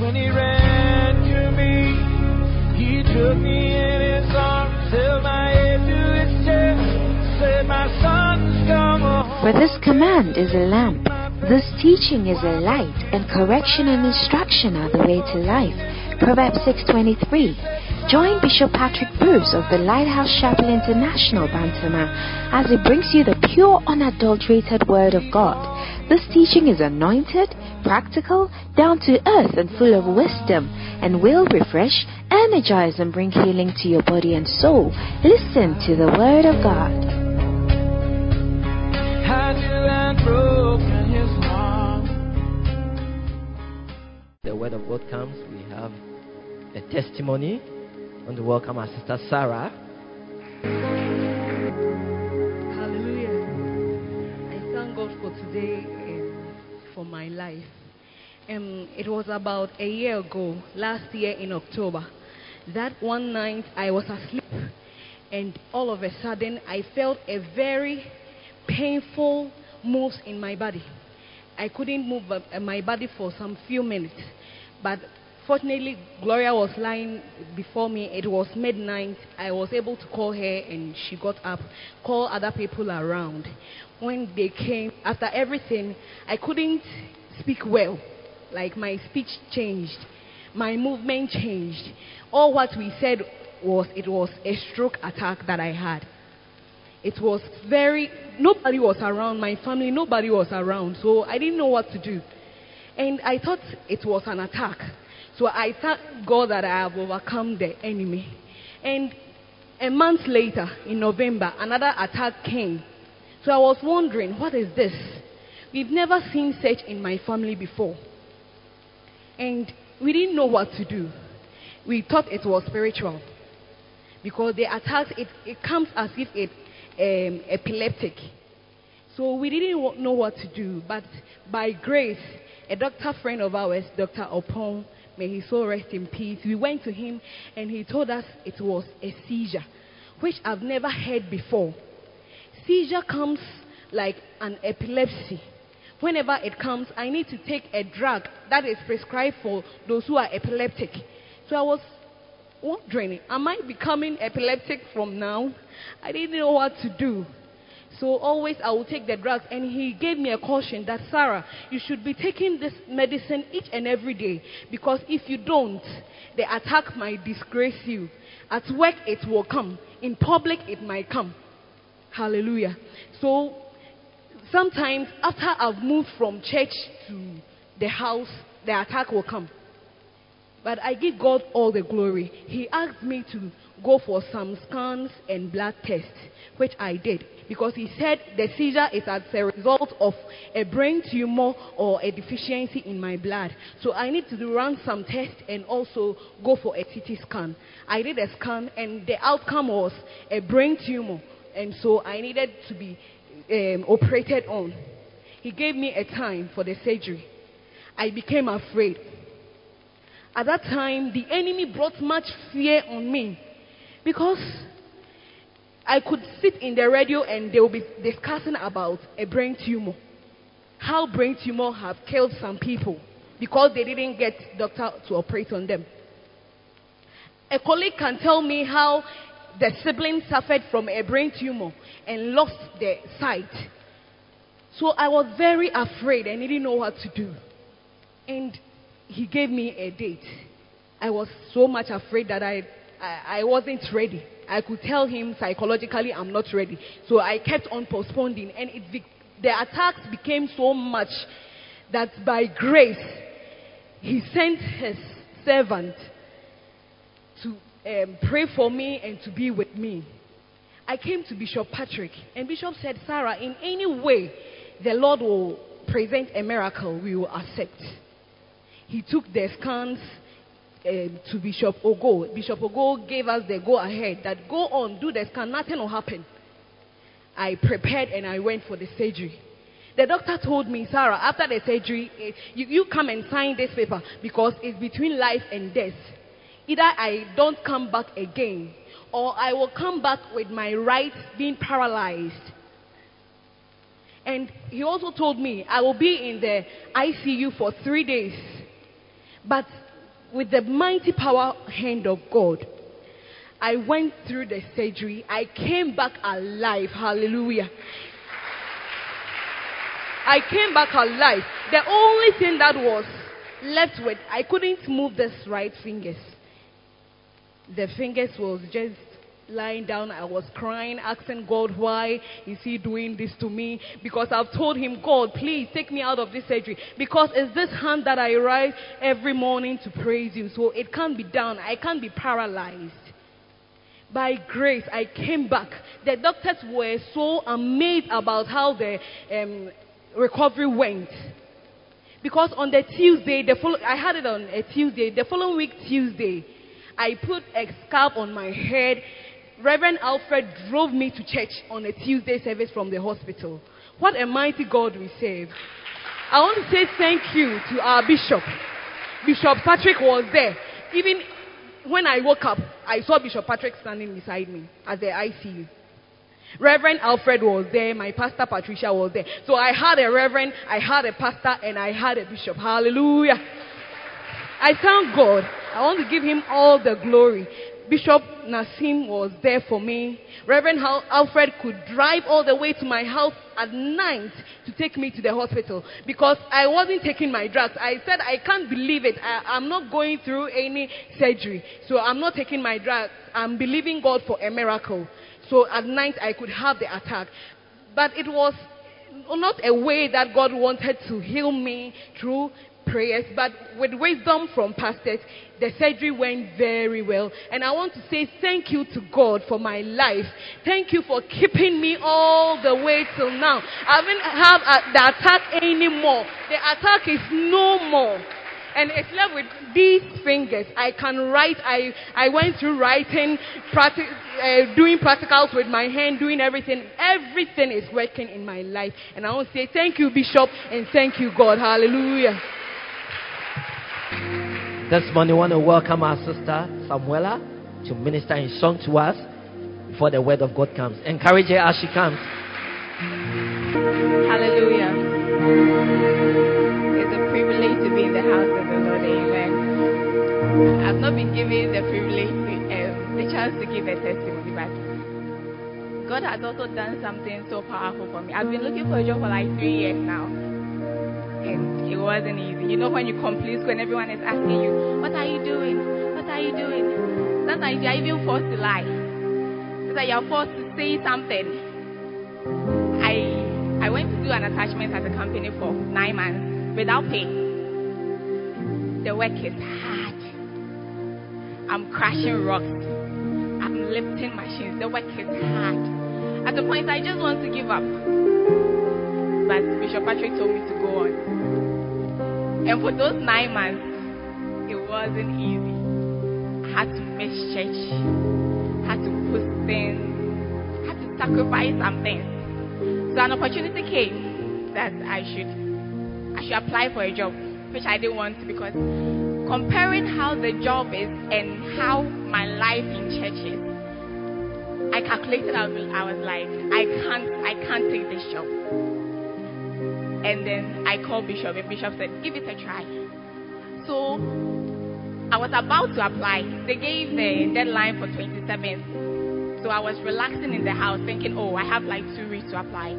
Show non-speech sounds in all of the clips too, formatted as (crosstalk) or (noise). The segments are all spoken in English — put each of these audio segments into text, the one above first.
when he ran to me. He took me in his arms, held my head to his chest, said, My son's come home. For this command is a lamp, this teaching is a light, and correction and instruction are the way to life. Proverbs 6:23. Join Bishop Patrick Bruce of the Lighthouse Chapel International, Bantama, as he brings you the pure, unadulterated Word of God. This teaching is anointed, practical, down to earth, and full of wisdom, and will refresh, energize, and bring healing to your body and soul. Listen to the Word of God. Had you and broken his heart. the word of God comes, we have a testimony. Want to welcome our sister Sarah. Hallelujah. I thank God for today um, for my life. Um, it was about a year ago, last year in October, that one night I was asleep and all of a sudden I felt a very painful move in my body. I couldn't move uh, my body for some few minutes, but fortunately Gloria was lying before me. It was midnight. I was able to call her and she got up, call other people around. When they came, after everything, I couldn't speak well. Like my speech changed, my movement changed. All what we said was it was a stroke attack that I had. It was very, nobody was around, my family, nobody was around, so I didn't know what to do. And I thought it was an attack. So I thank God that I have overcome the enemy. And a month later, in November, another attack came. So I was wondering, what is this? We've never seen such in my family before. And we didn't know what to do. We thought it was spiritual. Because the attacks, it, it comes as if it um, epileptic. So we didn't know what to do. But by grace, a doctor friend of ours, Dr. Opon, may his soul rest in peace, we went to him and he told us it was a seizure, which I've never heard before. Seizure comes like an epilepsy. Whenever it comes, I need to take a drug that is prescribed for those who are epileptic. So I was wondering, am I becoming epileptic from now? I didn't know what to do. So always I will take the drugs. And he gave me a caution that, Sarah, you should be taking this medicine each and every day. Because if you don't, the attack might disgrace you. At work, it will come. In public, it might come. Hallelujah. So sometimes after I've moved from church to the house, the attack will come. But I give God all the glory. He asked me to go for some scans and blood tests, which I did. Because he said the seizure is as a result of a brain tumor or a deficiency in my blood. So I need to run some tests and also go for a CT scan. I did a scan and the outcome was a brain tumor. And so I needed to be um, operated on. He gave me a time for the surgery. I became afraid. At that time, the enemy brought much fear on me because I could sit in the radio and they will be discussing about a brain tumor. How brain tumor have killed some people because they didn't get doctor to operate on them. A colleague can tell me how the sibling suffered from a brain tumor and lost their sight. So I was very afraid and didn't know what to do. And he gave me a date. I was so much afraid that I, I, I wasn't ready. I could tell him psychologically I'm not ready. So I kept on postponing, and it be, the attacks became so much that by grace, he sent his servant to um, pray for me and to be with me. I came to Bishop Patrick, and Bishop said, Sarah, in any way the Lord will present a miracle, we will accept. He took the scans um, to Bishop Ogo. Bishop Ogo gave us the go ahead that go on, do this, scan, nothing will happen. I prepared and I went for the surgery. The doctor told me, Sarah, after the surgery, eh, you, you come and sign this paper because it's between life and death. Either I don't come back again or I will come back with my right being paralyzed. And he also told me I will be in the ICU for three days. But with the mighty power hand of God, I went through the surgery. I came back alive. Hallelujah. I came back alive. The only thing that was left with, I couldn't move this right fingers. The fingers was just lying down. I was crying, asking God, why is He doing this to me? Because I've told Him, God, please take me out of this surgery. Because it's this hand that I rise every morning to praise You. So it can't be done. I can't be paralyzed. By grace, I came back. The doctors were so amazed about how the um, recovery went. Because on the Tuesday, the follow- I had it on a Tuesday. The following week, Tuesday, I put a scarf on my head. Reverend Alfred drove me to church on a Tuesday service from the hospital. What a mighty God we serve. I want to say thank you to our bishop. Bishop Patrick was there. Even when I woke up, I saw Bishop Patrick standing beside me at the ICU. Reverend Alfred was there, my pastor Patricia was there. So I had a reverend, I had a pastor, and I had a bishop. Hallelujah. I thank God. I want to give him all the glory. Bishop Nassim was there for me. Reverend Alfred could drive all the way to my house at night to take me to the hospital because I wasn't taking my drugs. I said, I can't believe it. I, I'm not going through any surgery. So I'm not taking my drugs. I'm believing God for a miracle. So at night I could have the attack. But it was not a way that God wanted to heal me through prayers, but with wisdom from pastors, the surgery went very well. And I want to say thank you to God for my life. Thank you for keeping me all the way till now. I haven't have uh, the attack anymore. The attack is no more. And it's left with these fingers. I can write. I, I went through writing, uh, doing practicals with my hand, doing everything. Everything is working in my life. And I want to say thank you, Bishop, and thank you, God. Hallelujah. This morning, we want to welcome our sister Samuela to minister in song to us before the word of God comes. Encourage her as she comes. Hallelujah. It's a privilege to be in the house of the Lord. Amen. I've not been given the privilege, um, the chance to give a testimony, but God has also done something so powerful for me. I've been looking for a job for like three years now. It wasn't easy. You know, when you complete and everyone is asking you, What are you doing? What are you doing? Sometimes you're even forced to lie. It's like you're forced to say something. I I went to do an attachment at a company for nine months without pay. The work is hard. I'm crashing rocks. I'm lifting machines. The work is hard. At the point I just want to give up. But Bishop Patrick told me to go on. And for those nine months, it wasn't easy. I had to miss church. I had to put things. I had to sacrifice some things. So an opportunity came that I should I should apply for a job, which I didn't want because comparing how the job is and how my life in church is, I calculated I was, I was like, I can't I can't take this job. And then I called Bishop and Bishop said, give it a try. So I was about to apply. They gave the deadline for 27th. So I was relaxing in the house thinking, oh, I have like two weeks to apply.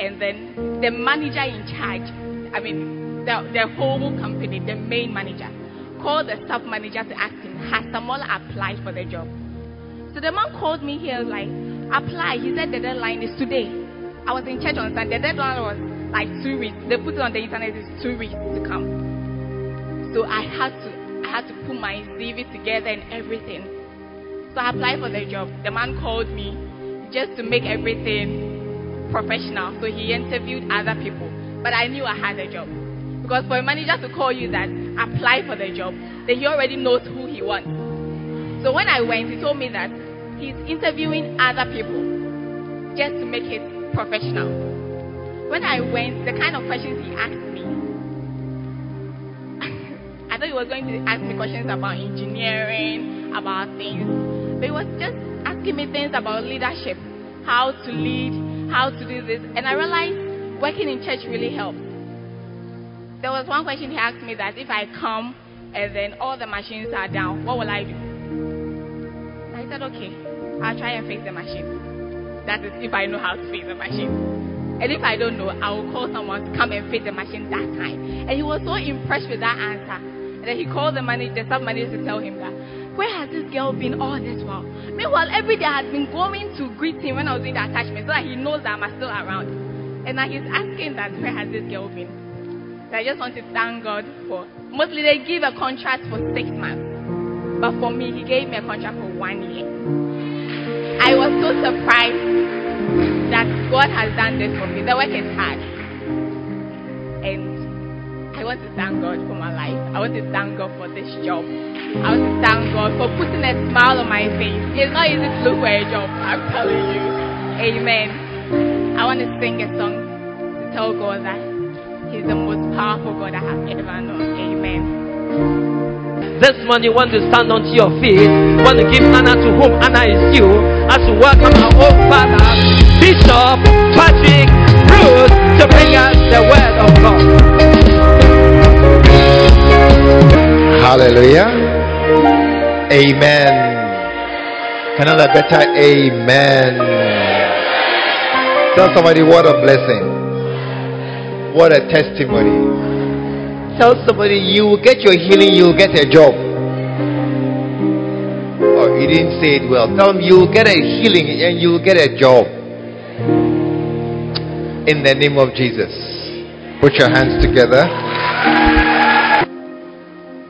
And then the manager in charge, I mean, the, the whole company, the main manager, called the staff manager to ask him, has Samola applied for the job? So the man called me here, like, apply. He said the deadline is today. I was in church on Sunday. The deadline was like two weeks. They put it on the internet, it's two weeks to come. So I had to, I had to put my CV together and everything. So I applied for the job. The man called me just to make everything professional. So he interviewed other people. But I knew I had a job. Because for a manager to call you that apply for the job, then he already knows who he wants. So when I went, he told me that he's interviewing other people just to make it professional. When I went, the kind of questions he asked me, (laughs) I thought he was going to ask me questions about engineering, about things, but he was just asking me things about leadership, how to lead, how to do this. And I realized working in church really helped. There was one question he asked me that if I come and then all the machines are down. What will I do? I said, okay, I'll try and fix the machine. That is if I know how to fix the machine. And if I don't know, I will call someone to come and fix the machine that time. And he was so impressed with that answer. And then he called the manager, the sub manager to tell him that, where has this girl been all this while? Meanwhile, every day I had been going to greet him when I was doing the attachment so that he knows that I'm still around. And now he's asking that, where has this girl been? So I just want to thank God for, mostly they give a contract for six months. But for me, he gave me a contract for one year. I was so surprised that God has done this for me. The work is hard. And I want to thank God for my life. I want to thank God for this job. I want to thank God for putting a smile on my face. It's not easy to look for a job, I'm telling you. Amen. I want to sing a song to tell God that He's the most powerful God I have ever known. Amen. This morning, you want to stand onto your feet, want to give honor to whom honor is due, as we welcome our own father, Bishop Patrick Bruce, to bring us the word of God. Hallelujah. Amen. Can I have a better amen? Tell somebody what a blessing. What a testimony. Tell somebody you will get your healing, you will get a job. Oh, you didn't say it well. Tell them you will get a healing and you will get a job. In the name of Jesus. Put your hands together.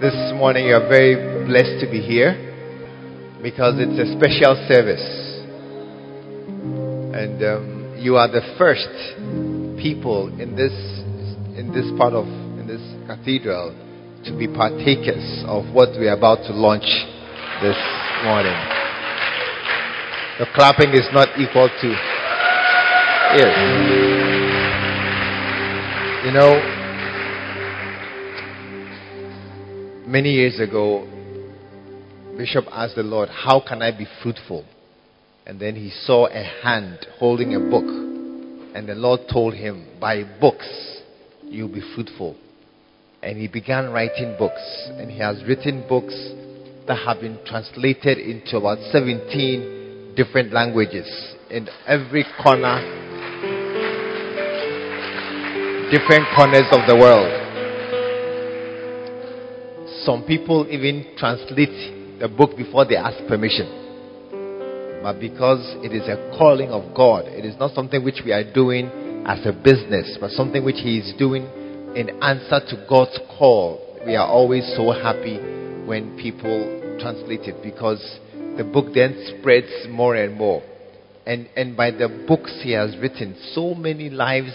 This morning you are very blessed to be here because it's a special service. And um, you are the first people in this in this part of cathedral to be partakers of what we are about to launch this morning. The clapping is not equal to. Yes. You know, many years ago, Bishop asked the Lord, How can I be fruitful? And then he saw a hand holding a book. And the Lord told him, By books, you'll be fruitful and he began writing books. And he has written books that have been translated into about 17 different languages in every corner, different corners of the world. Some people even translate the book before they ask permission. But because it is a calling of God, it is not something which we are doing as a business, but something which He is doing in answer to God's call, we are always so happy when people translate it because the book then spreads more and more. And, and by the books he has written, so many lives,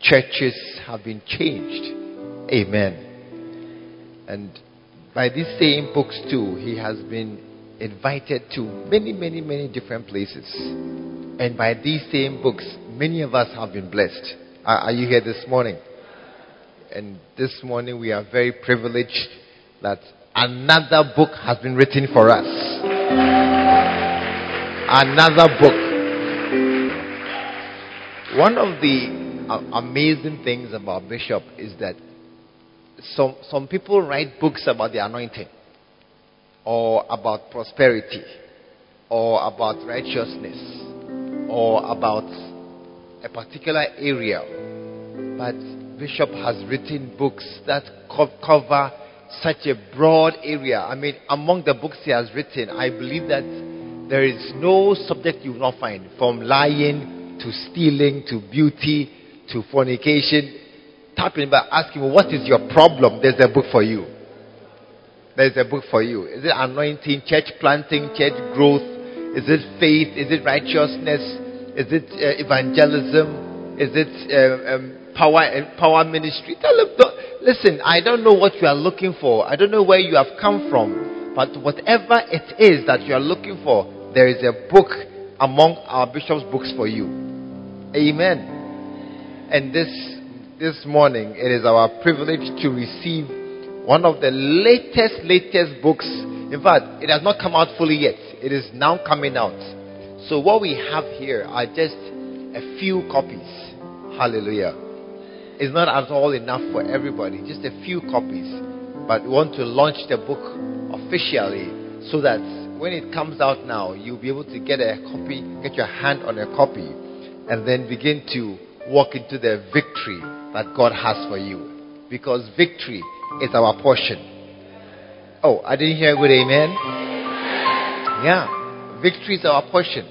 churches have been changed. Amen. And by these same books, too, he has been invited to many, many, many different places. And by these same books, many of us have been blessed. Are, are you here this morning? And this morning we are very privileged that another book has been written for us. Another book. One of the uh, amazing things about Bishop is that some, some people write books about the anointing, or about prosperity, or about righteousness, or about a particular area. But Bishop has written books that co- cover such a broad area. I mean, among the books he has written, I believe that there is no subject you will not find, from lying to stealing to beauty to fornication. Tapping by asking, What is your problem? There's a book for you. There's a book for you. Is it anointing, church planting, church growth? Is it faith? Is it righteousness? Is it uh, evangelism? Is it uh, um, power and power ministry. Tell listen, I don't know what you are looking for. I don't know where you have come from. But whatever it is that you are looking for, there is a book among our bishop's books for you. Amen. And this this morning it is our privilege to receive one of the latest latest books. In fact, it has not come out fully yet. It is now coming out. So what we have here are just a few copies. Hallelujah is not at all enough for everybody, just a few copies. But we want to launch the book officially so that when it comes out now, you'll be able to get a copy, get your hand on a copy, and then begin to walk into the victory that God has for you. Because victory is our portion. Oh, I didn't hear a good amen. Yeah, victory is our portion.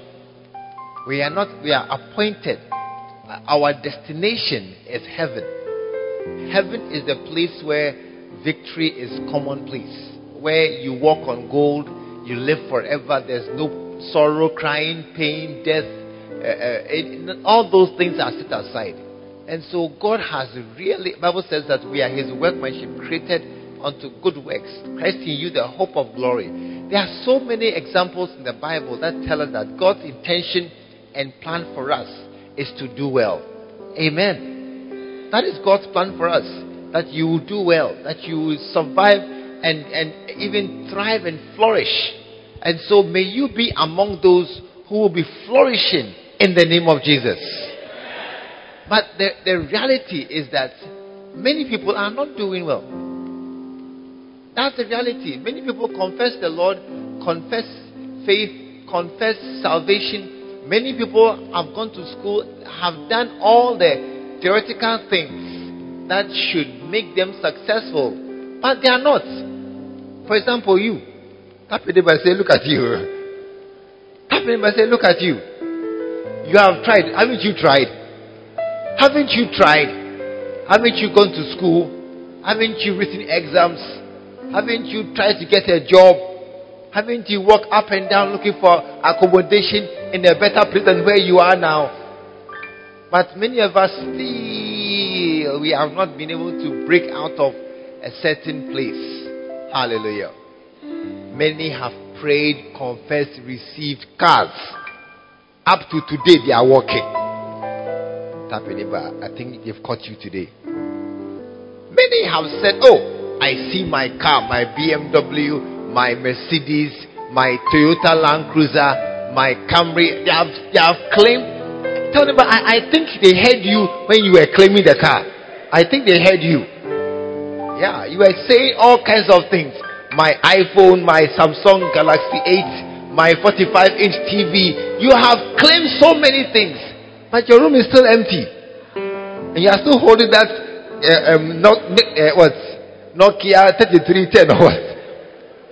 We are not, we are appointed. Our destination is heaven. Heaven is the place where victory is commonplace. Where you walk on gold, you live forever, there's no sorrow, crying, pain, death. Uh, uh, it, all those things are set aside. And so God has really, Bible says that we are His workmanship, created unto good works. Christ in you, the hope of glory. There are so many examples in the Bible that tell us that God's intention and plan for us is to do well. Amen. That is God's plan for us. That you will do well, that you will survive and, and even thrive and flourish. And so may you be among those who will be flourishing in the name of Jesus. But the, the reality is that many people are not doing well. That's the reality. Many people confess the Lord, confess faith, confess salvation. Many people have gone to school, have done all the theoretical things that should make them successful, but they are not. For example, you. Tap neighbor say, Look at you. Tap neighbor say, Look at you. You have tried. Haven't you tried? Haven't you tried? Haven't you gone to school? Haven't you written exams? Haven't you tried to get a job? Haven't you walked up and down looking for accommodation in a better place than where you are now? But many of us still, we have not been able to break out of a certain place. Hallelujah. Many have prayed, confessed, received cars. Up to today, they are walking. Tap I think they've caught you today. Many have said, Oh, I see my car, my BMW, my Mercedes, my Toyota Land Cruiser, my Camry. They have, they have claimed. Tell them, but I, I think they heard you when you were claiming the car. I think they heard you. Yeah, you were saying all kinds of things. My iPhone, my Samsung Galaxy 8, my 45 inch TV. You have claimed so many things, but your room is still empty. And you are still holding that, uh, um, not, uh, what, Nokia 3310 or what?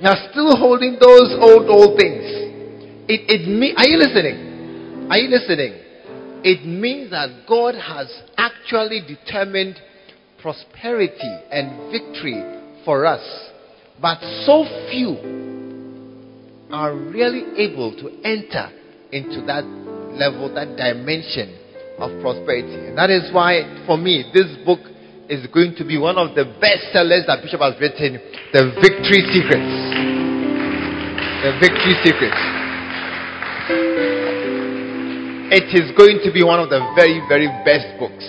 You're still holding those old, old things. It, it are you listening? Are you listening? It means that God has actually determined prosperity and victory for us. But so few are really able to enter into that level, that dimension of prosperity. And that is why, for me, this book is going to be one of the best sellers that Bishop has written The Victory Secrets. The Victory Secrets. It is going to be one of the very, very best books.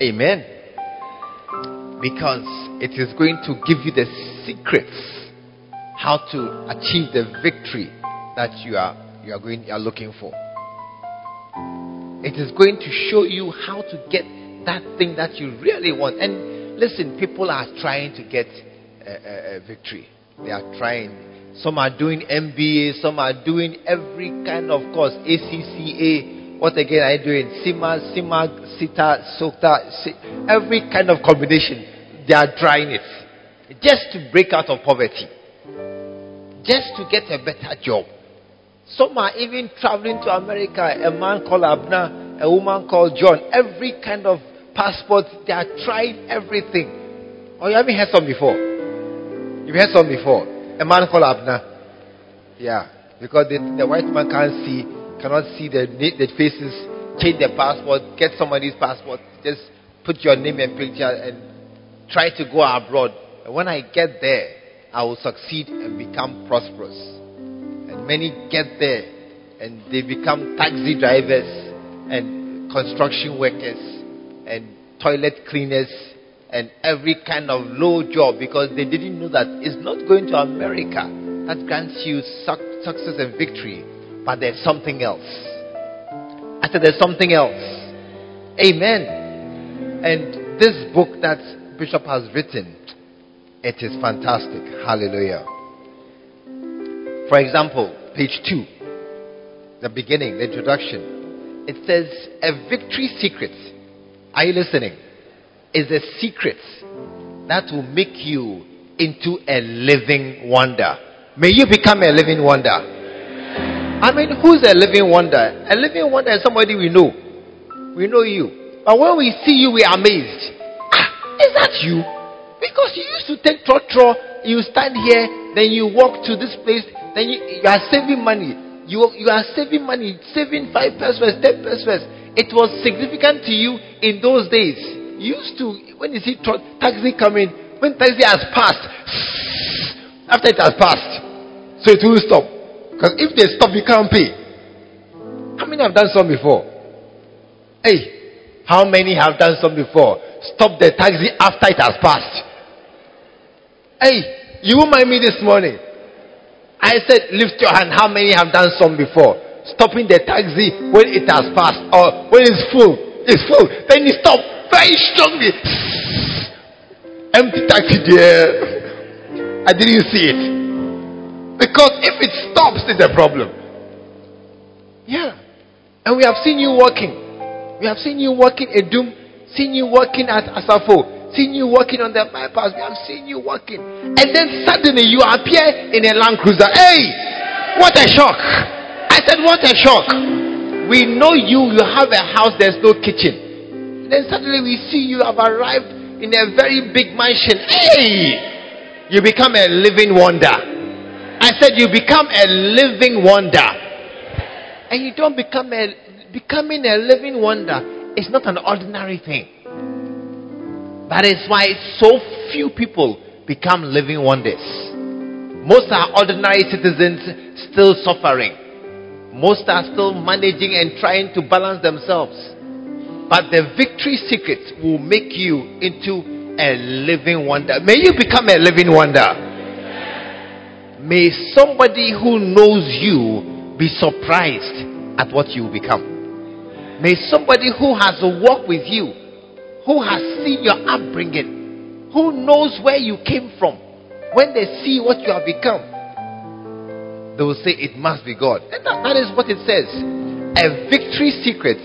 Amen. Because it is going to give you the secrets how to achieve the victory that you are you are going you are looking for. It is going to show you how to get that thing that you really want. And listen, people are trying to get a, a, a victory. They are trying. Some are doing MBA, some are doing every kind of course, ACCA. What again are you doing? CIMA, CIMA, SITA, SOTA, every kind of combination. They are trying it just to break out of poverty, just to get a better job. Some are even traveling to America. A man called Abner, a woman called John. Every kind of passport. They are trying everything. Oh, you haven't heard some before? You've heard some before? A man called Abner. Yeah. Because the, the white man can't see, cannot see the, the faces. Change the passport, get somebody's passport. Just put your name and picture and try to go abroad. And when I get there, I will succeed and become prosperous. And many get there and they become taxi drivers and construction workers and toilet cleaners and every kind of low job because they didn't know that it's not going to America that grants you success and victory, but there's something else. I said there's something else. Amen. And this book that Bishop has written, It is fantastic. Hallelujah. For example, page 2, the beginning, the introduction. It says, A victory secret. Are you listening? Is a secret that will make you into a living wonder. May you become a living wonder. I mean, who's a living wonder? A living wonder is somebody we know. We know you. But when we see you, we are amazed. Ah, is that you? Because you used to take trotro, you stand here, then you walk to this place, then you, you are saving money. You, you are saving money, saving five pesewas, ten pesewas. It was significant to you in those days. Used to, when you see taxi coming, when taxi has passed, (sniffs) after it has passed, so it will stop. Because if they stop, you can't pay. How many have done some before? Hey, how many have done some before? Stop the taxi after it has passed. Hey, you won't mind me this morning. I said, lift your hand. How many have done some before? Stopping the taxi when it has passed or when it's full. It's full. Then you stop very strongly. Empty taxi there. I didn't see it. Because if it stops, it's a problem. Yeah. And we have seen you working. We have seen you working Adum, seen you working at Asafo, seen you working on the bypass. We have seen you working. And then suddenly you appear in a Land Cruiser. Hey! What a shock! I said, What a shock! We know you, you have a house, there's no kitchen. Then suddenly we see you have arrived in a very big mansion. Hey! You become a living wonder. I said, You become a living wonder. And you don't become a becoming a living wonder is not an ordinary thing. That is why so few people become living wonders. Most are ordinary citizens still suffering. Most are still managing and trying to balance themselves. But the victory secret will make you into a living wonder. May you become a living wonder. May somebody who knows you be surprised at what you become. May somebody who has walked with you, who has seen your upbringing, who knows where you came from, when they see what you have become, they will say, It must be God. And that, that is what it says. A victory secret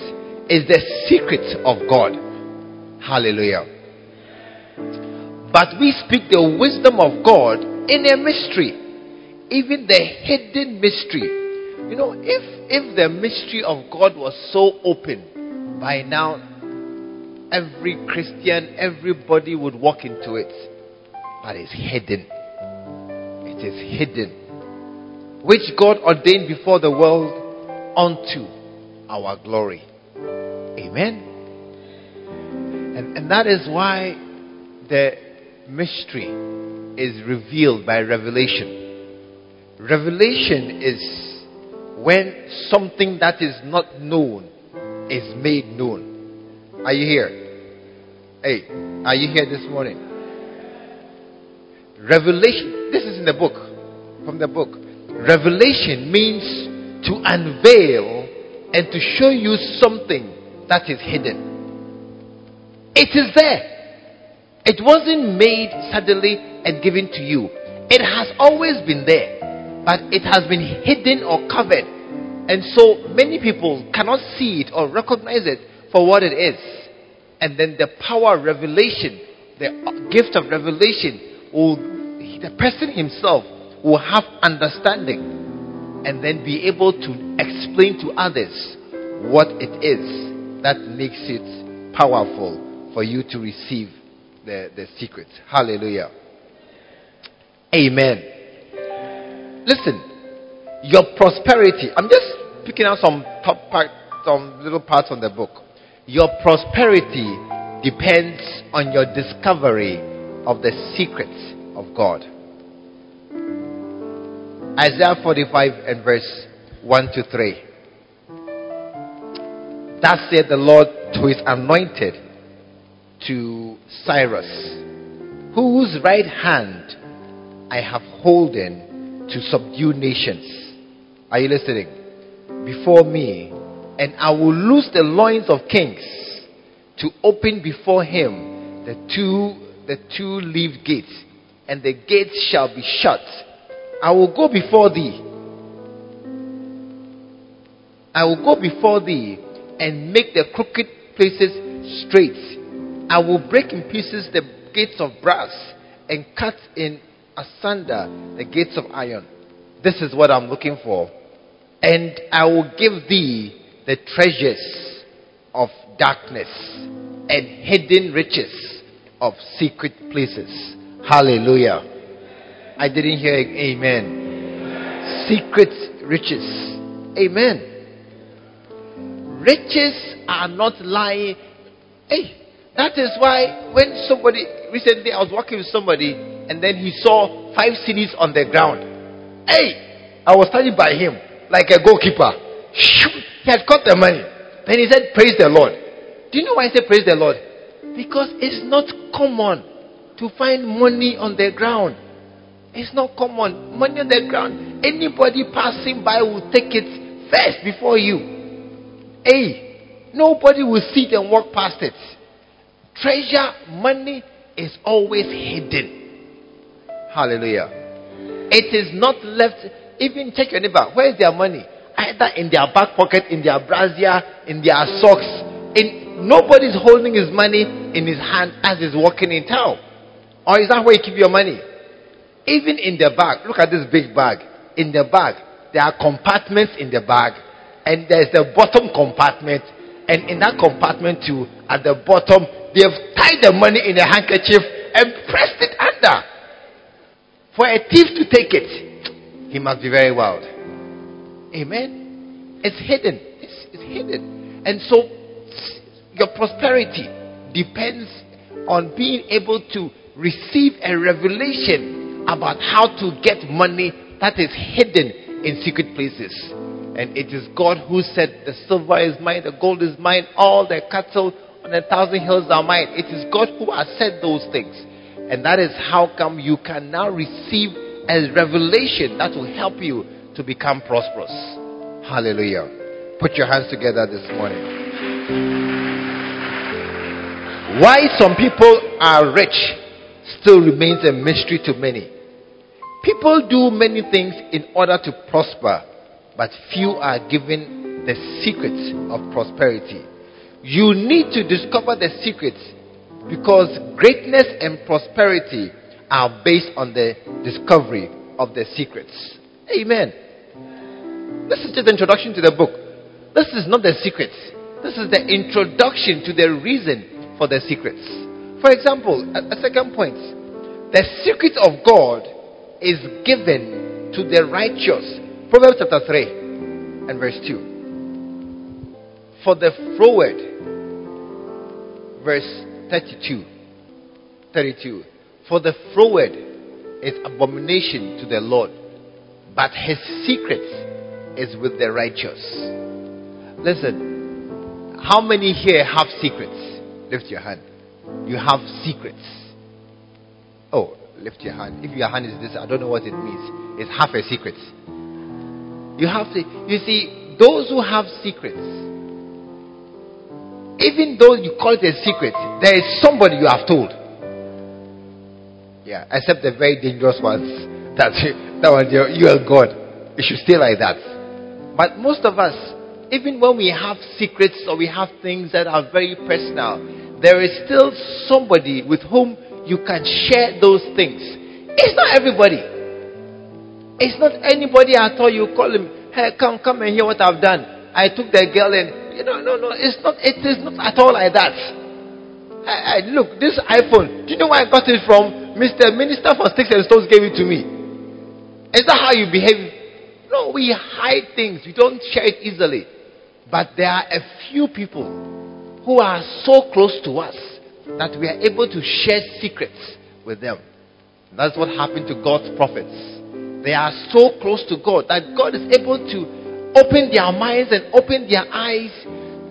is the secret of God. Hallelujah. But we speak the wisdom of God in a mystery, even the hidden mystery. You know, if if the mystery of God was so open, by now every Christian, everybody would walk into it. But it's hidden. It is hidden. Which God ordained before the world unto our glory. Amen. And, and that is why the mystery is revealed by revelation. Revelation is when something that is not known is made known. Are you here? Hey, are you here this morning? Revelation, this is in the book, from the book. Revelation means to unveil and to show you something that is hidden. It is there. It wasn't made suddenly and given to you. It has always been there, but it has been hidden or covered. And so many people cannot see it or recognize it for what it is. And then the power of revelation, the gift of revelation, will, the person himself will have understanding and then be able to explain to others what it is that makes it powerful for you to receive the, the secret. Hallelujah. Amen. Listen, your prosperity. I'm just picking out some top part, some little parts on the book. Your prosperity depends on your discovery of the secrets of God. Isaiah 45 and verse 1 to 3. Thus said the Lord to his anointed, to Cyrus, whose right hand I have holden to subdue nations. Are you listening? Before me, and I will loose the loins of kings to open before him the two the two leaved gates, and the gates shall be shut. I will go before thee. I will go before thee and make the crooked places straight. I will break in pieces the gates of brass and cut in asunder the gates of iron. This is what I'm looking for. And I will give thee the treasures of darkness and hidden riches of secret places. Hallelujah. I didn't hear amen. Secret riches. Amen. Riches are not lying. Hey, that is why when somebody recently I was walking with somebody and then he saw five cedis on the ground. Hey, I was standing by him like a goalkeeper. He had caught the money. Then he said, Praise the Lord. Do you know why I say praise the Lord? Because it's not common to find money on the ground. It's not common. Money on the ground. Anybody passing by will take it first before you. Hey, nobody will sit and walk past it. Treasure, money is always hidden. Hallelujah. It is not left. Even check your neighbor. Where is their money? Either in their back pocket, in their brassiere, in their socks. In, nobody's holding his money in his hand as he's walking in town. Or is that where you keep your money? Even in the bag, look at this big bag. In the bag, there are compartments in the bag, and there's the bottom compartment, and in that compartment too, at the bottom, they have tied the money in a handkerchief and pressed it under. For a thief to take it, he must be very wild. Amen. It's hidden. It's, it's hidden. And so your prosperity depends on being able to receive a revelation about how to get money that is hidden in secret places. And it is God who said, The silver is mine, the gold is mine, all the cattle on a thousand hills are mine. It is God who has said those things. And that is how come you can now receive a revelation that will help you to become prosperous. Hallelujah. Put your hands together this morning. Why some people are rich still remains a mystery to many. People do many things in order to prosper, but few are given the secrets of prosperity. You need to discover the secrets because greatness and prosperity are based on the discovery of the secrets. Amen. This is just the introduction to the book. This is not the secrets. This is the introduction to the reason for the secrets. For example, a, second point the secret of God is given to the righteous. Proverbs chapter 3 and verse 2. For the froward, verse 32. 32. For the froward is abomination to the Lord, but his secrets is with the righteous. Listen, how many here have secrets? Lift your hand. You have secrets. Oh, lift your hand. If your hand is this, I don't know what it means. It's half a secret. You have to, you see, those who have secrets, even though you call it a secret, there is somebody you have told. Yeah, except the very dangerous ones. (laughs) That that one you, are God. You should stay like that. But most of us, even when we have secrets or we have things that are very personal, there is still somebody with whom you can share those things. It's not everybody. It's not anybody at all. You call him, hey, come, come and hear what I've done. I took the girl and you know, no, no, it's not. It is not at all like that. I, I, look, this iPhone. Do you know where I got it from? Mr. Minister for Sticks and Stones gave it to me. Is that how you behave? No, we hide things. We don't share it easily. But there are a few people who are so close to us that we are able to share secrets with them. That's what happened to God's prophets. They are so close to God that God is able to open their minds and open their eyes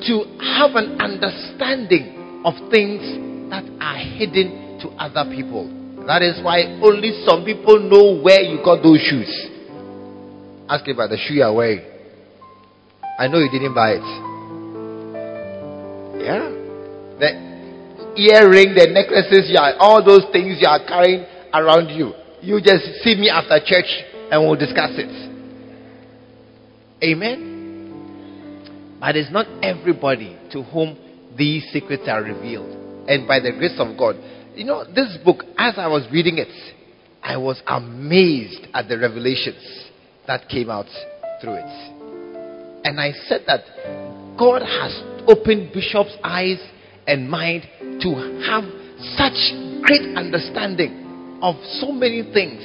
to have an understanding of things that are hidden to other people. That is why only some people know where you got those shoes. Ask about the shoe you are wearing. I know you didn't buy it. Yeah. The earring, the necklaces, you are, all those things you are carrying around you. You just see me after church and we'll discuss it. Amen. But it's not everybody to whom these secrets are revealed. And by the grace of God, you know, this book, as I was reading it, I was amazed at the revelations that came out through it. And I said that God has opened Bishop's eyes and mind to have such great understanding of so many things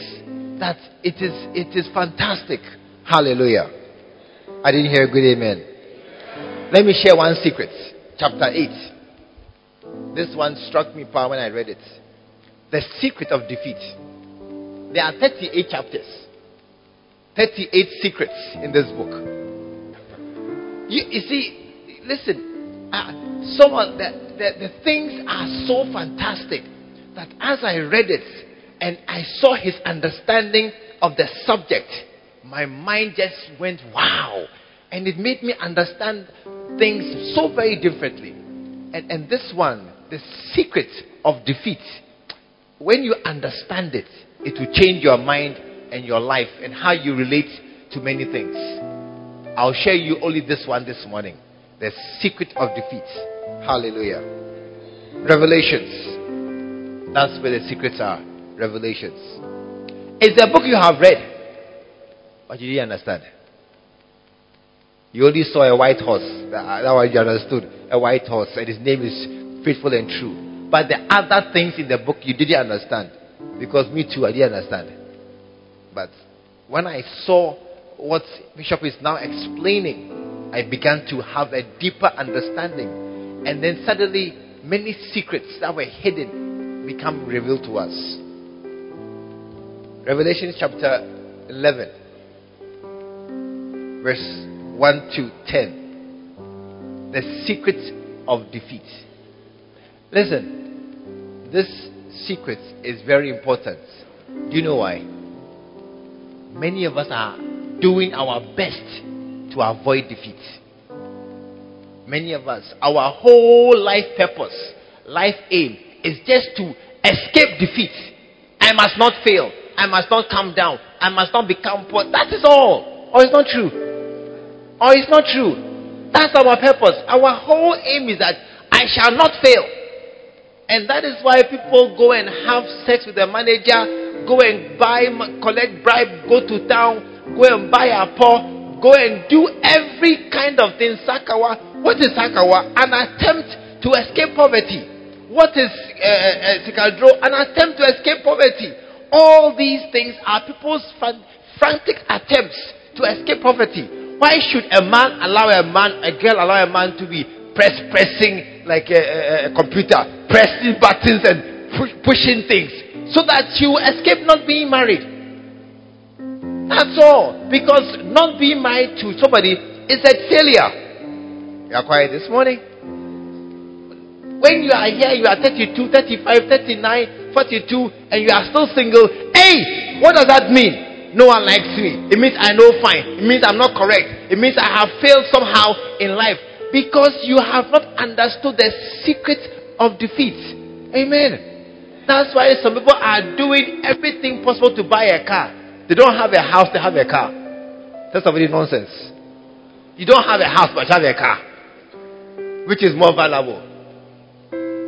that it is it is fantastic. Hallelujah. I didn't hear a good amen. Let me share one secret. Chapter 8. This one struck me power when I read it. The secret of defeat. There are 38 chapters, 38 secrets in this book. You, you see, listen, uh, some of the, the, the things are so fantastic that as I read it and I saw his understanding of the subject, my mind just went wow. And it made me understand things so very differently. And, and this one, the secret of defeat, when you understand it, it will change your mind and your life and how you relate to many things. I'll share you only this one this morning the secret of defeat. Hallelujah. Revelations. That's where the secrets are. Revelations. It's a book you have read. But you didn't understand. You only saw a white horse. That, that was you understood. A white horse. And his name is faithful and true. But the other things in the book you didn't understand. Because me too, I didn't understand. But when I saw what Bishop is now explaining, I began to have a deeper understanding. And then suddenly, many secrets that were hidden become revealed to us. Revelation chapter 11 verse 1 to 10. The secret of defeat. Listen, this secret is very important. Do you know why? Many of us are doing our best to avoid defeat. Many of us, our whole life purpose, life aim is just to escape defeat. I must not fail. I must not come down. I must not become poor. That is all. Or it's not true. Or it's not true. That's our purpose. Our whole aim is that I shall not fail. And that is why people go and have sex with the manager, go and buy, collect bribe, go to town, go and buy a paw, go and do every kind of thing. Sakawa. What is Sakawa? An attempt to escape poverty. What is uh, uh, An attempt to escape poverty. All these things are people's frantic attempts to escape poverty. Why should a man allow a man, a girl allow a man to be press pressing like a, a, a computer, pressing buttons and push, pushing things, so that you escape not being married? That's all. Because not being married to somebody is a failure. You are quiet this morning. When you are here, you are 32, 35, 39, 42, and you are still single. Hey, what does that mean? no one likes me. It means I know fine. It means I'm not correct. It means I have failed somehow in life because you have not understood the secret of defeat. Amen. That's why some people are doing everything possible to buy a car. They don't have a house, they have a car. That's already nonsense. You don't have a house, but you have a car, which is more valuable.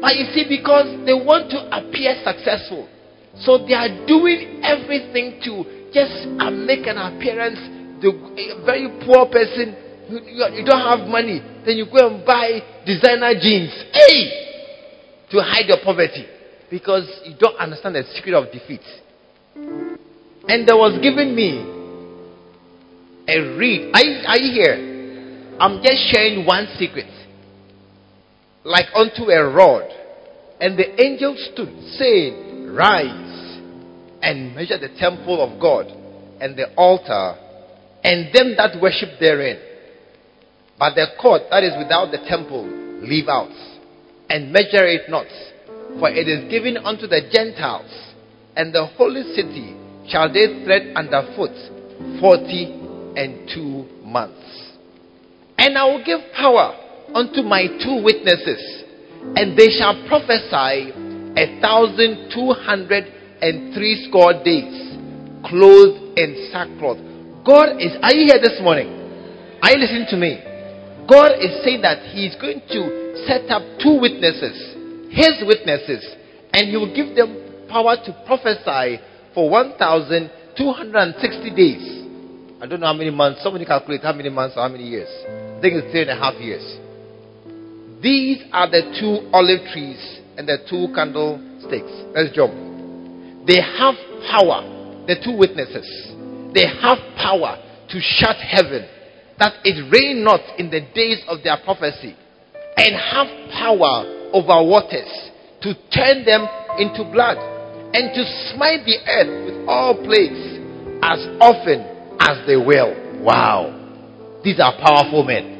But you see, because they want to appear successful, so they are doing everything to just uh, make an appearance. The very poor person, you, don't have money, then you go and buy designer jeans. Hey! To hide your poverty. Because you don't understand the secret of defeat. And there was given me a reed. Are you, are you here? I'm just sharing one secret. Like unto a rod. And the angel stood, saying, Rise and measure the temple of God and the altar and them that worship therein. But the court that is without the temple leave out and measure it not, for it is given unto the Gentiles, and the holy city shall they tread underfoot forty and two months. And I will give power unto my two witnesses, and they shall prophesy a thousand two hundred and three score days, clothed in sackcloth. God is, are you here this morning? Are you listening to me? God is saying that He is going to set up two witnesses, His witnesses, and He will give them power to prophesy for 1,260 days. I don't know how many months. Somebody calculate how many months or how many years. I think it's three and a half years. These are the two olive trees and the two candlesticks. Let's jump. They have power, the two witnesses. They have power to shut heaven that it rain not in the days of their prophecy, and have power over waters to turn them into blood, and to smite the earth with all plagues as often as they will. Wow. These are powerful men.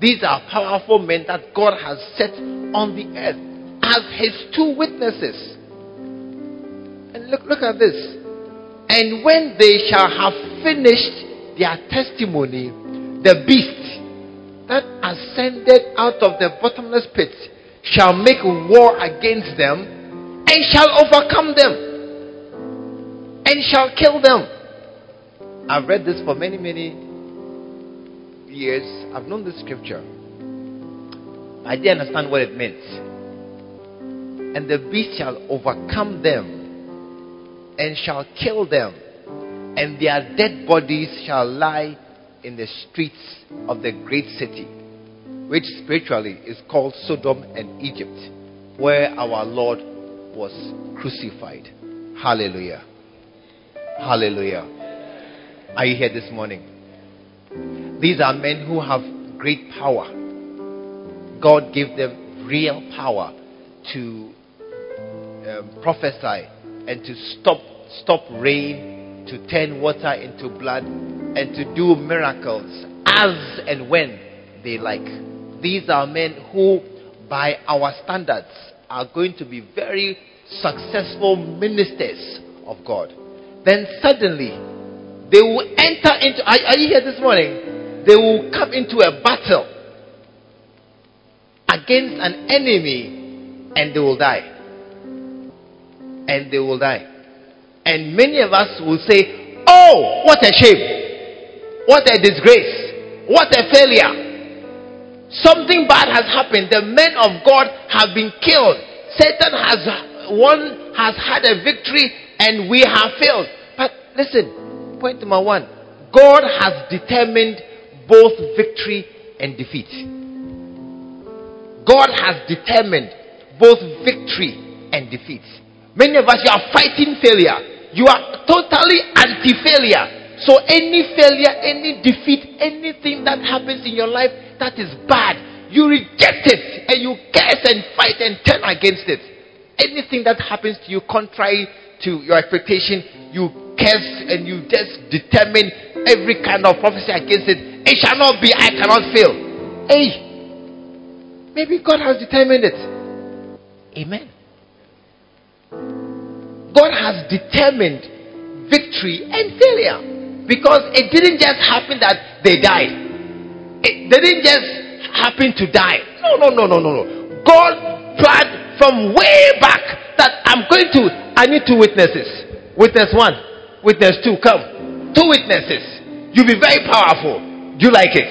These are powerful men that God has set on the earth as his two witnesses. And look, look at this. And when they shall have finished their testimony, the beast that ascended out of the bottomless pit shall make war against them and shall overcome them and shall kill them. I've read this for many, many years. I've known this scripture. I didn't understand what it meant. And the beast shall overcome them and shall kill them and their dead bodies shall lie in the streets of the great city, which spiritually is called Sodom and Egypt, where our Lord was crucified. Hallelujah. Hallelujah. Are you here this morning? These are men who have great power. God gave them real power to um, prophesy and to stop stop rain to turn water into blood, and to do miracles as and when they like. These are men who, by our standards, are going to be very successful ministers of God. Then suddenly, they will enter into. Are, are you here this morning? They will come into a battle against an enemy and they will die. And they will die. And many of us will say, Oh, what a shame! What a disgrace! What a failure! Something bad has happened. The men of God have been killed. Satan has won, has had a victory, and we have failed. But listen, point number one God has determined both victory and defeat. God has determined both victory and defeat. Many of us, you are fighting failure. You are totally anti failure. So, any failure, any defeat, anything that happens in your life that is bad, you reject it and you curse and fight and turn against it. Anything that happens to you contrary to your expectation, you curse and you just determine every kind of prophecy against it. It shall not be, I cannot fail. Hey, maybe God has determined it. Amen. God has determined victory and failure. Because it didn't just happen that they died. It didn't just happen to die. No, no, no, no, no, no. God planned from way back that I'm going to, I need two witnesses. Witness one, witness two, come. Two witnesses. You'll be very powerful. Do you like it?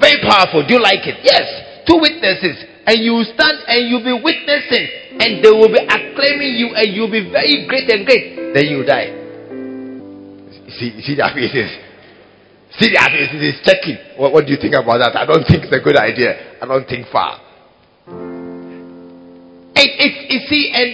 Very powerful. Do you like it? Yes. Two witnesses. And you stand and you'll be witnessing and they will be acclaiming you and you'll be very great and great. Then you die. See, see their faces. See their faces. It's checking. What, what do you think about that? I don't think it's a good idea. I don't think far. It, it, you see, and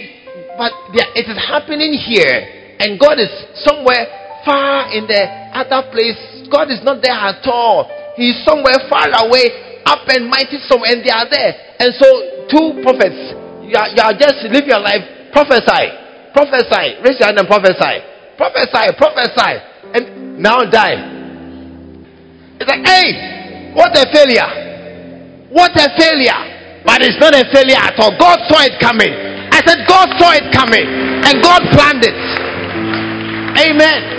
but yeah, it is happening here, and God is somewhere far in the other place. God is not there at all. He is somewhere far away, up and mighty somewhere, and they are there. And so, two prophets you are, you are just live your life, prophesy, prophesy, raise your hand and prophesy, prophesy, prophesy, and now die. It's like, hey, what a failure! What a failure! But it's not a failure at all. God saw it coming. I said, God saw it coming, and God planned it. Amen.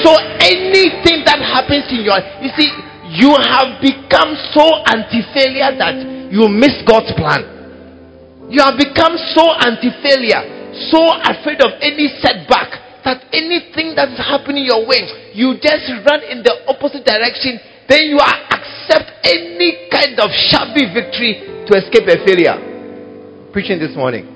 So anything that happens in your you see, you have become so anti-failure that you miss God's plan. You have become so anti failure, so afraid of any setback that anything that's happening your way, you just run in the opposite direction, then you are accept any kind of shabby victory to escape a failure. Preaching this morning.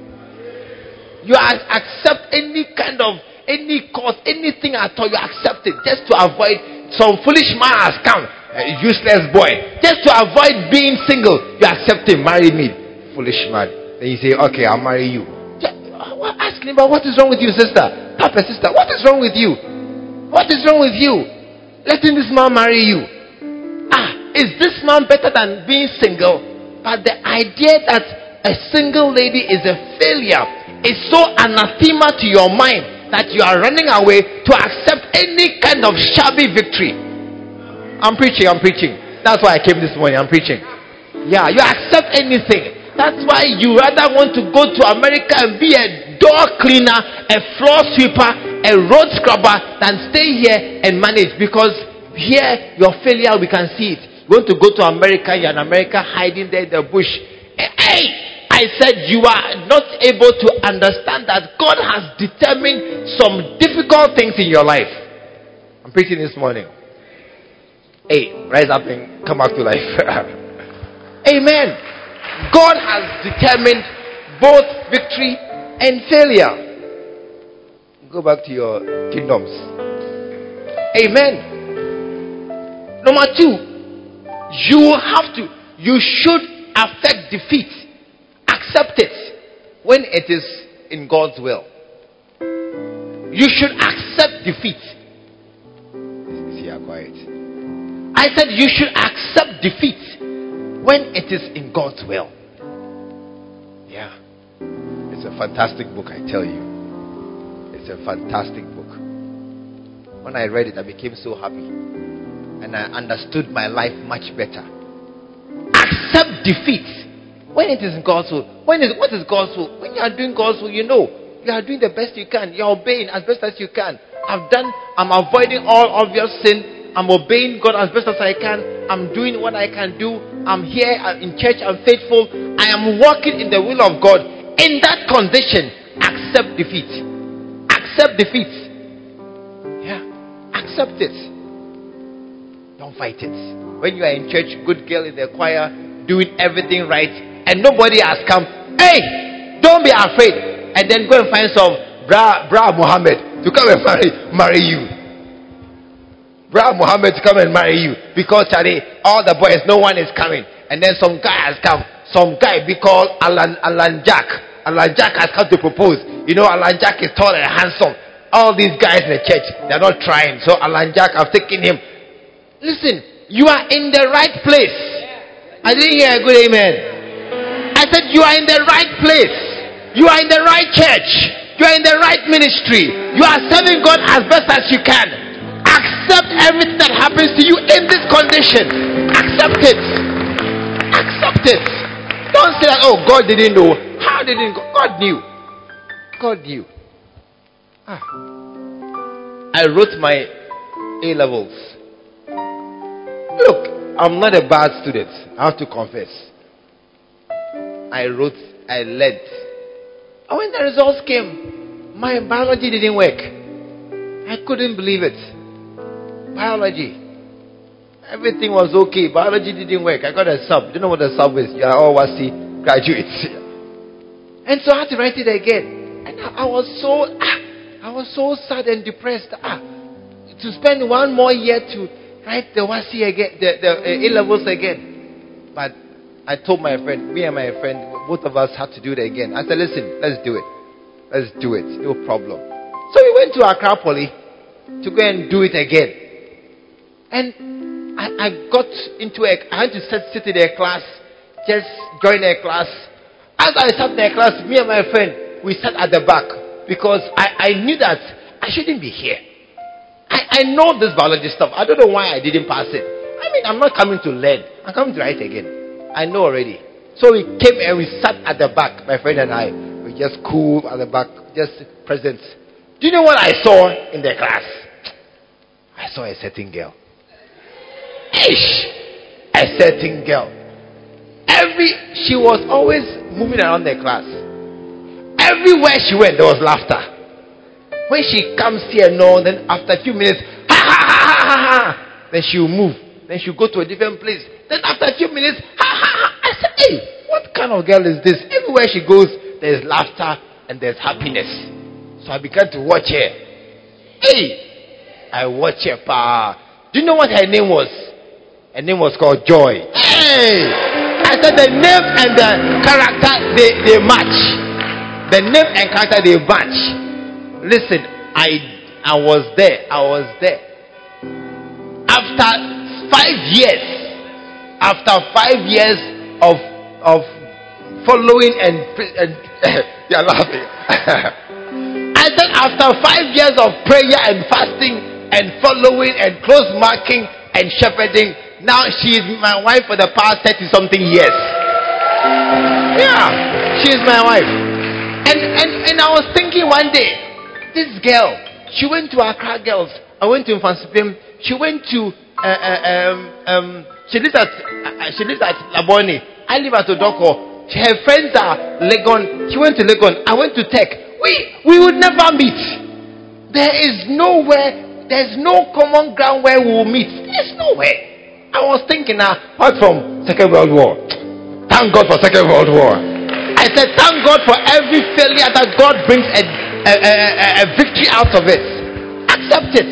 You are accept any kind of any cause, anything at all, you accept it just to avoid some foolish man has come, a useless boy, just to avoid being single. You accept him, marry me, foolish man. Then you say, okay, I'll marry you. Ask him about what is wrong with you, sister. Papa, sister, what is wrong with you? What is wrong with you? Letting this man marry you. Ah, is this man better than being single? But the idea that a single lady is a failure is so anathema to your mind that you are running away to accept any kind of shabby victory. I'm preaching, I'm preaching. That's why I came this morning. I'm preaching. Yeah, you accept anything. That's why you rather want to go to America and be a door cleaner, a floor sweeper, a road scrubber than stay here and manage because here your failure we can see it. You want to go to America, you're in America hiding there in the bush. Eh, hey, I said you are not able to understand that God has determined some difficult things in your life. I'm preaching this morning. Hey, rise up and come back to life. (laughs) Amen. God has determined both victory and failure. Go back to your kingdoms. Amen. Number two, you have to, you should affect defeat. Accept it when it is in God's will. You should accept defeat. See, quiet. I said you should accept defeat when it is in God's will. Yeah. It's a fantastic book, I tell you. It's a fantastic book. When I read it, I became so happy. And I understood my life much better. Accept defeat when it is God's will. When is, what is God's will? When you are doing God's will, you know you are doing the best you can. You are obeying as best as you can. I've done, I'm avoiding all obvious sin. I'm obeying God as best as I can. I'm doing what I can do. I'm here I'm in church. I'm faithful. I am walking in the will of God. In that condition, accept defeat. Accept defeat. Yeah. Accept it. Don't fight it. When you are in church, good girl in the choir, doing everything right, and nobody has come, hey, don't be afraid. And then go and find some bra, bra Muhammad to come and (laughs) marry, marry you. Brother Muhammad to come and marry you because Charlie, all the boys, no one is coming. And then some guy has come. Some guy be called Alan Alan Jack. Alan Jack has come to propose. You know, Alan Jack is tall and handsome. All these guys in the church, they're not trying. So Alan Jack, I've taken him. Listen, you are in the right place. I didn't hear a good amen. Said you are in the right place. You are in the right church. You are in the right ministry. You are serving God as best as you can. Accept everything that happens to you in this condition. Accept it. Accept it. Don't say that, oh, God didn't know. How didn't God knew? God knew. Ah. I wrote my A levels. Look, I'm not a bad student. I have to confess. I wrote, I led. And when the results came, my biology didn't work. I couldn't believe it. Biology. Everything was okay. Biology didn't work. I got a sub. You know what a sub is? You are all WASSCE graduates. (laughs) and so I had to write it again. And I, I was so, ah, I was so sad and depressed. Ah, to spend one more year to write the WASSCE again, the, the uh, A levels again. But I told my friend, me and my friend, both of us had to do it again. I said, listen, let's do it. Let's do it. No problem. So we went to Accra to go and do it again. And I, I got into a, I had to sit, sit in a class, just join a class. As I sat in a class, me and my friend, we sat at the back because I, I knew that I shouldn't be here. I, I know this biology stuff. I don't know why I didn't pass it. I mean, I'm not coming to learn. I'm coming to write again. I know already. So we came and we sat at the back, my friend and I. We just cool at the back, just present. Do you know what I saw in the class? I saw a certain girl. Ish! A certain girl. Every she was always moving around the class. Everywhere she went, there was laughter. When she comes here, no, then after a few minutes, ha ha ha ha ha ha. Then she will move. Then she'll go to a different place. Then after a few minutes, ha hey, what kind of girl is this? Everywhere she goes, there's laughter and there's happiness. So I began to watch her. Hey, I watch her. Pa. Do you know what her name was? Her name was called Joy. Hey, I said the name and the character they, they match. The name and character they match. Listen, I I was there. I was there. After five years, after five years of of following and, and (coughs) you're laughing. (laughs) I said after five years of prayer and fasting and following and close marking and shepherding, now she is my wife for the past 30 something years. Yeah, she is my wife. And, and, and I was thinking one day, this girl, she went to Accra Girls. I went to Mfantsipim. She went to, uh, uh, um, um, she lives at, uh, she lives at Labone. I live at Odoko. Her friends are Legon. She went to Legon. I went to Tech. We, we would never meet. There is nowhere, there's no common ground where we will meet. There's nowhere. I was thinking now, apart from Second World War. Thank God for Second World War. I said, thank God for every failure that God brings a, a, a, a victory out of it. Accept it.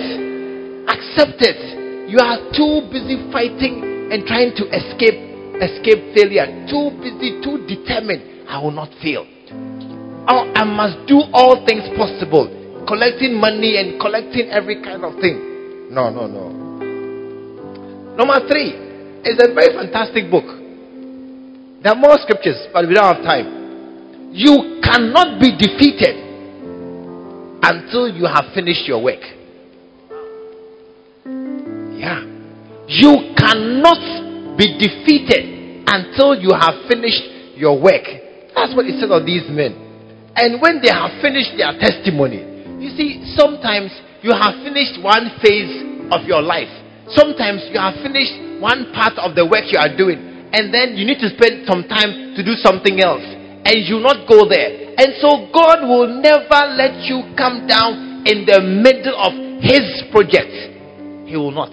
Accept it. You are too busy fighting and trying to escape escape failure. Too busy, too determined. I will not fail. Oh, I must do all things possible. Collecting money and collecting every kind of thing. No, no, no. Number three is a very fantastic book. There are more scriptures, but we don't have time. You cannot be defeated until you have finished your work. You cannot be defeated until you have finished your work. That's what it said of these men. And when they have finished their testimony, you see, sometimes you have finished one phase of your life. Sometimes you have finished one part of the work you are doing, and then you need to spend some time to do something else, and you not go there. And so God will never let you come down in the middle of His project. He will not.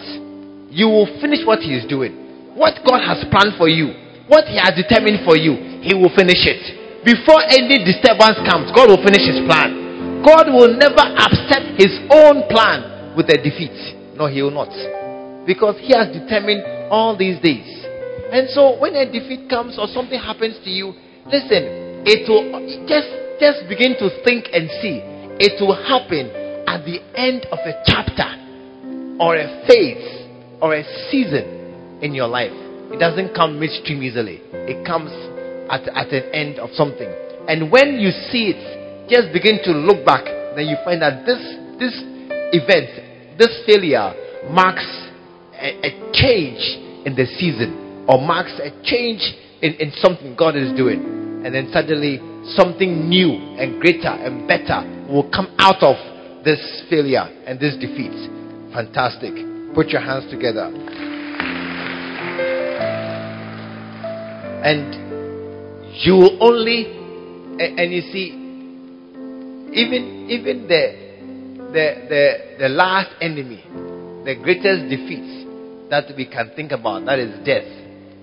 You will finish what He is doing. What God has planned for you, what He has determined for you, He will finish it. Before any disturbance comes, God will finish His plan. God will never upset His own plan with a defeat. No, He will not because he has determined all these days. And so when a defeat comes or something happens to you, listen, it will just just begin to think and see. It will happen at the end of a chapter or a phase or a season in your life. It doesn't come midstream easily. It comes at, at an end of something. And when you see it, just begin to look back, then you find that this this event, this failure marks a, a change in the season or marks a change in, in something God is doing. And then suddenly something new and greater and better will come out of this failure and this defeat. Fantastic. Put your hands together. And you will only, and, you see, even even the the the, the last enemy, the greatest defeat that we can think about, that is death.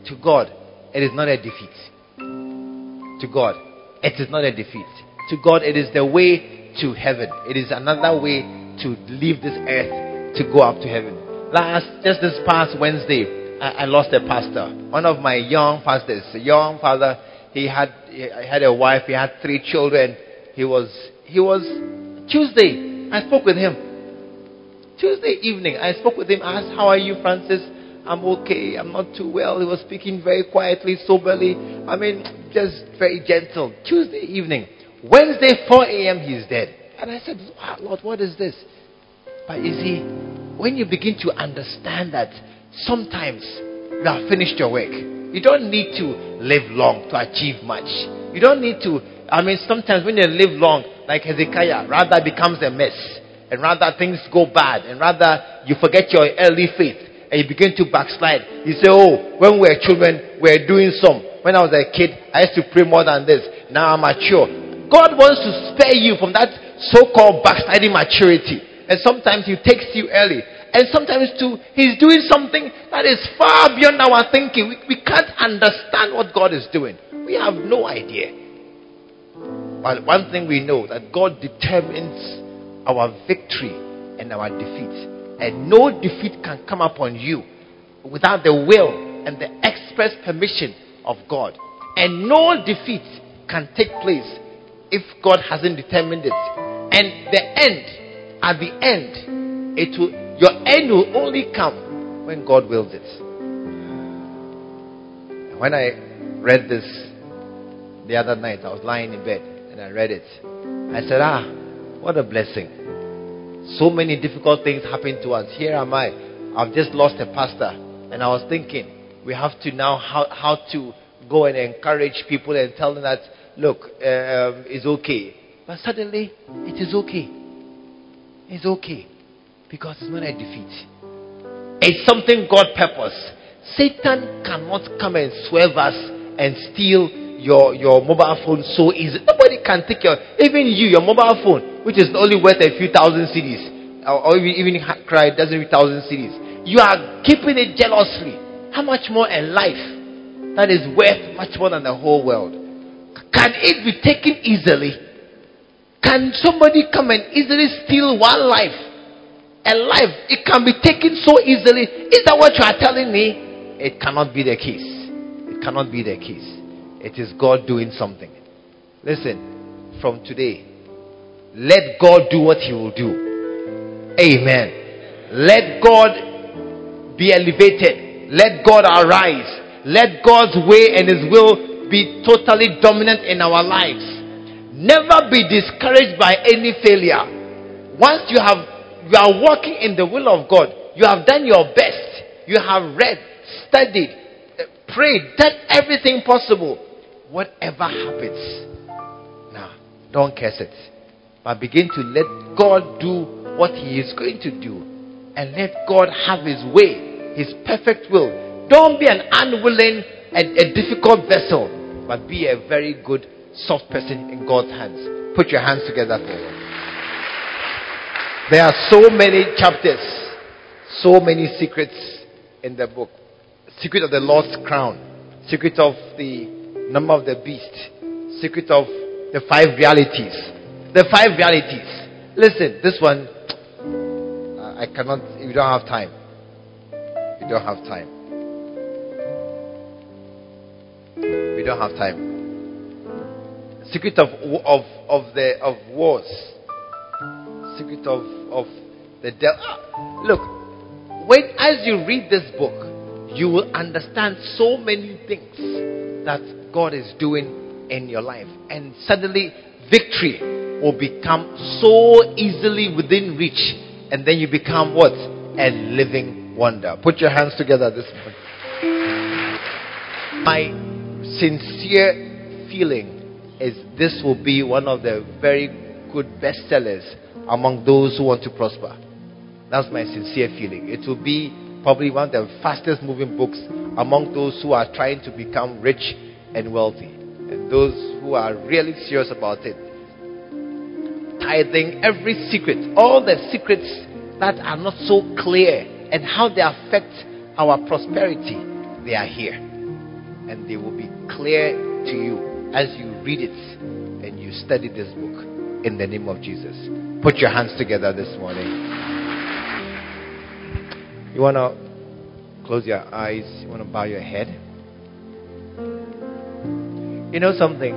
To God, it is not a defeat. To God, it is not a defeat. To God, it is the way to heaven. It is another way to leave this earth to go up to heaven. Last, just this past Wednesday, I, I lost a pastor. One of my young pastors, a young father. He had, he had a wife. He had three children. He was, he was Tuesday. I spoke with him. Tuesday evening, I spoke with him, I asked, How are you, Francis? I'm okay. I'm not too well. He was speaking very quietly, soberly. I mean, just very gentle. Tuesday evening. Wednesday, 4 a.m., he's dead. And I said, wow, Lord, what is this? But you see, when you begin to understand that sometimes you have finished your work, you don't need to live long to achieve much. You don't need to, I mean, sometimes when you live long, like Hezekiah, rather becomes a mess and rather things go bad, and rather you forget your early faith and you begin to backslide. You say, Oh, when we were children, we were doing some. When I was a kid, I used to pray more than this. Now I'm mature. God wants to spare you from that so called backsliding maturity. And sometimes He takes you early. And sometimes too, He's doing something that is far beyond our thinking. We, we can't understand what God is doing. We have no idea. But one thing we know that God determines our victory and our defeat. And no defeat can come upon you without the will and the express permission of God. And no defeat can take place if God hasn't determined it. And the end, at the end, it will, your end will only come when God wills it. When I read this the other night, I was lying in bed and I read it. I said, Ah, what a blessing. So many difficult things happen to us. Here am I. I've just lost a pastor. And I was thinking, we have to now how, how to go and encourage people and tell them that, look, um, it's okay. But suddenly, it is okay. It's okay. Because it's not a defeat. It's something God purpose. Satan cannot come and swerve us and steal your, your mobile phone so easy. Nobody can take your, even you, your mobile phone, which is only worth a few thousand cedis, or, or even, even cry doesn't reach thousand cedis. You are keeping it jealously. How much more a life that is worth much more than the whole world? Can it be taken easily? Can somebody come and easily steal one life? A life, it can be taken so easily. Is that what you are telling me? It cannot be the case. It cannot be the case. It is God doing something. Listen, from today, let God do what He will do. Amen. Let God be elevated. Let God arise. Let God's way and His will be totally dominant in our lives. Never be discouraged by any failure. Once you have you are walking in the will of God, you have done your best. You have read, studied, prayed, done everything possible. Whatever happens, now don't curse it, but begin to let God do what He is going to do, and let God have His way, His perfect will. Don't be an unwilling and a difficult vessel, but be a very good, soft person in God's hands. Put your hands together for There are so many chapters, so many secrets in the book. Secret of the lost crown, secret of the number of the beast, secret of the five realities. The five realities. Listen, this one, uh, I cannot, you don't have time. You don't have time. We don't have time. Secret of, of, of the, of wars. Secret of, of the devil. Ah, look, when, as you read this book, you will understand so many things that God is doing in your life. And suddenly, victory will become so easily within reach. And then you become what? A living wonder. Put your hands together this morning. My sincere feeling is this will be one of the very good bestsellers among those who want to prosper. That's my sincere feeling. It will be probably one of the fastest moving books among those who are trying to become rich and wealthy. And those who are really serious about it. Tithing, every secret, all the secrets that are not so clear and how they affect our prosperity, they are here. And they will be clear to you as you read it and you study this book in the name of Jesus. Put your hands together this morning. You want to close your eyes, you want to bow your head. You know something?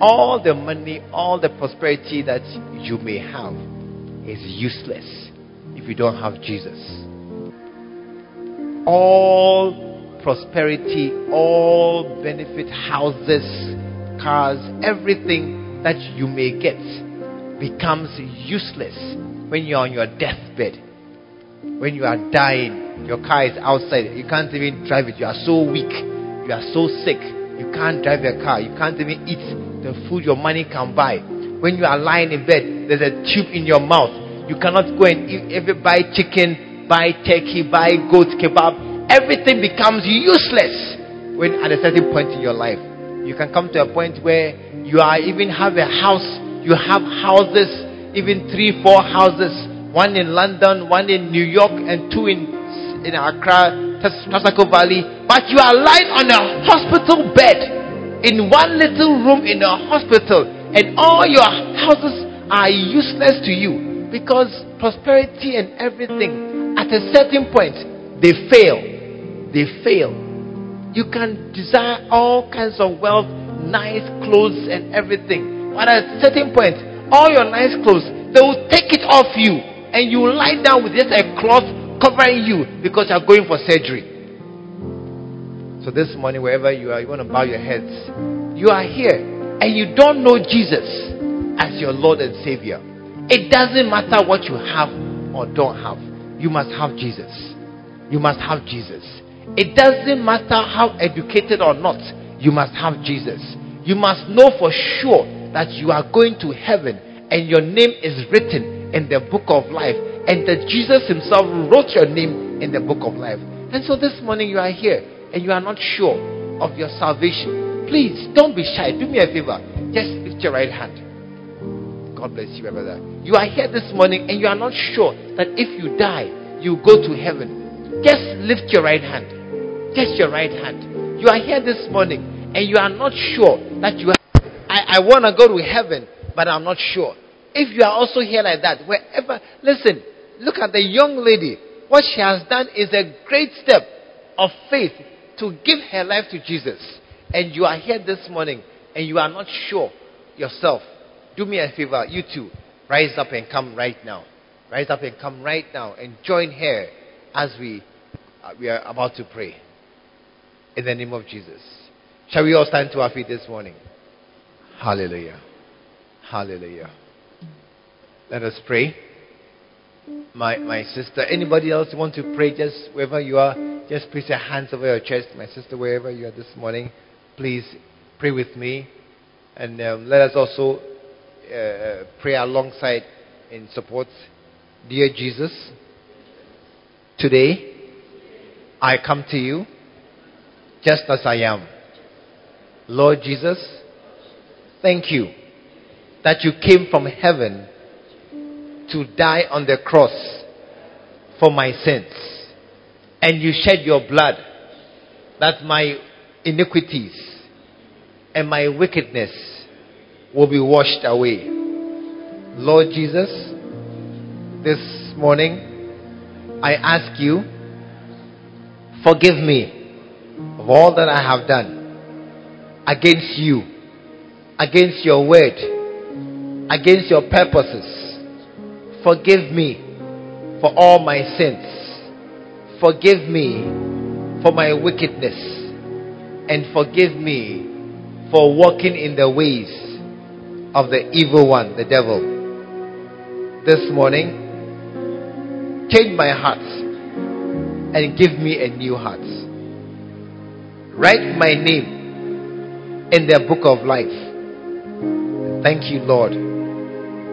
All the money, all the prosperity that you may have is useless if you don't have Jesus. All prosperity, all benefit, houses, cars, everything that you may get becomes useless when you're on your deathbed. When you are dying, your car is outside, you can't even drive it, you are so weak, you are so sick, you can't drive your car, you can't even eat the food your money can buy. When you are lying in bed, there's a tube in your mouth. You cannot go and eat, buy chicken, buy turkey, buy goat kebab. Everything becomes useless when at a certain point in your life. You can come to a point where you are even have a house. You have houses, even three, four houses. One in London, one in New York, and two in in Accra, Trasacco Valley. But you are lying on a hospital bed in one little room in a hospital, and all your houses are useless to you because prosperity and everything at a certain point they fail. They fail. You can desire all kinds of wealth, nice clothes, and everything. But at a certain point, all your nice clothes, they will take it off you, and you will lie down with just a cloth covering you because you are going for surgery. So this morning, wherever you are, you want to bow your heads. You are here, and you don't know Jesus as your Lord and Savior. It doesn't matter what you have or don't have. You must have Jesus you must have Jesus. It doesn't matter how educated or not, you must have Jesus. You must know for sure that you are going to heaven and your name is written in the book of life and that Jesus himself wrote your name in the book of life. And so this morning you are here and you are not sure of your salvation. Please don't be shy. Do me a favor. Just lift your right hand. God bless you, my brother. You are here this morning and you are not sure that if you die, you go to heaven. Just lift your right hand. Just your right hand. You are here this morning and you are not sure that you are. I, I want to go to heaven, but I'm not sure. If you are also here like that, wherever, listen, look at the young lady. What she has done is a great step of faith to give her life to Jesus. And you are here this morning and you are not sure yourself. Do me a favor, you too. Rise up and come right now. Rise up and come right now and join her as we, uh, we are about to pray. In the name of Jesus. Shall we all stand to our feet this morning? Hallelujah. Hallelujah. Let us pray. My, my sister, anybody else want to pray just wherever you are? Just place your hands over your chest. My sister, wherever you are this morning, please pray with me. And um, let us also uh, pray alongside in support. Dear Jesus, Today, I come to you just as I am. Lord Jesus, thank you that you came from heaven to die on the cross for my sins. And you shed your blood that my iniquities and my wickedness will be washed away. Lord Jesus, this morning, I ask you, forgive me all that I have done against you, against your word, against your purposes. Forgive me for all my sins. Forgive me for my wickedness. And forgive me for walking in the ways of the evil one, the devil. This morning, Change my heart and give me a new heart. Write my name in the book of life. Thank you, Lord,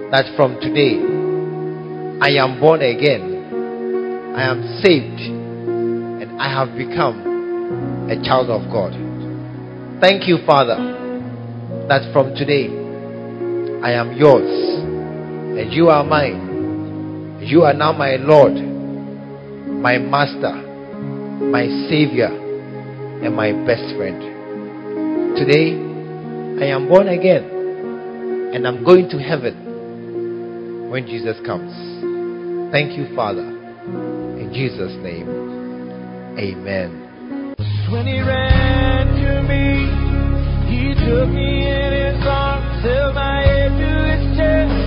that from today I am born again. I am saved and I have become a child of God. Thank you, Father, that from today I am yours and you are mine. You are now my Lord, my Master, my Savior, and my best friend. Today, I am born again, and I'm going to heaven when Jesus comes. Thank you, Father. In Jesus' name, amen. When he ran to me, he took me in his arms, held my head to his chest,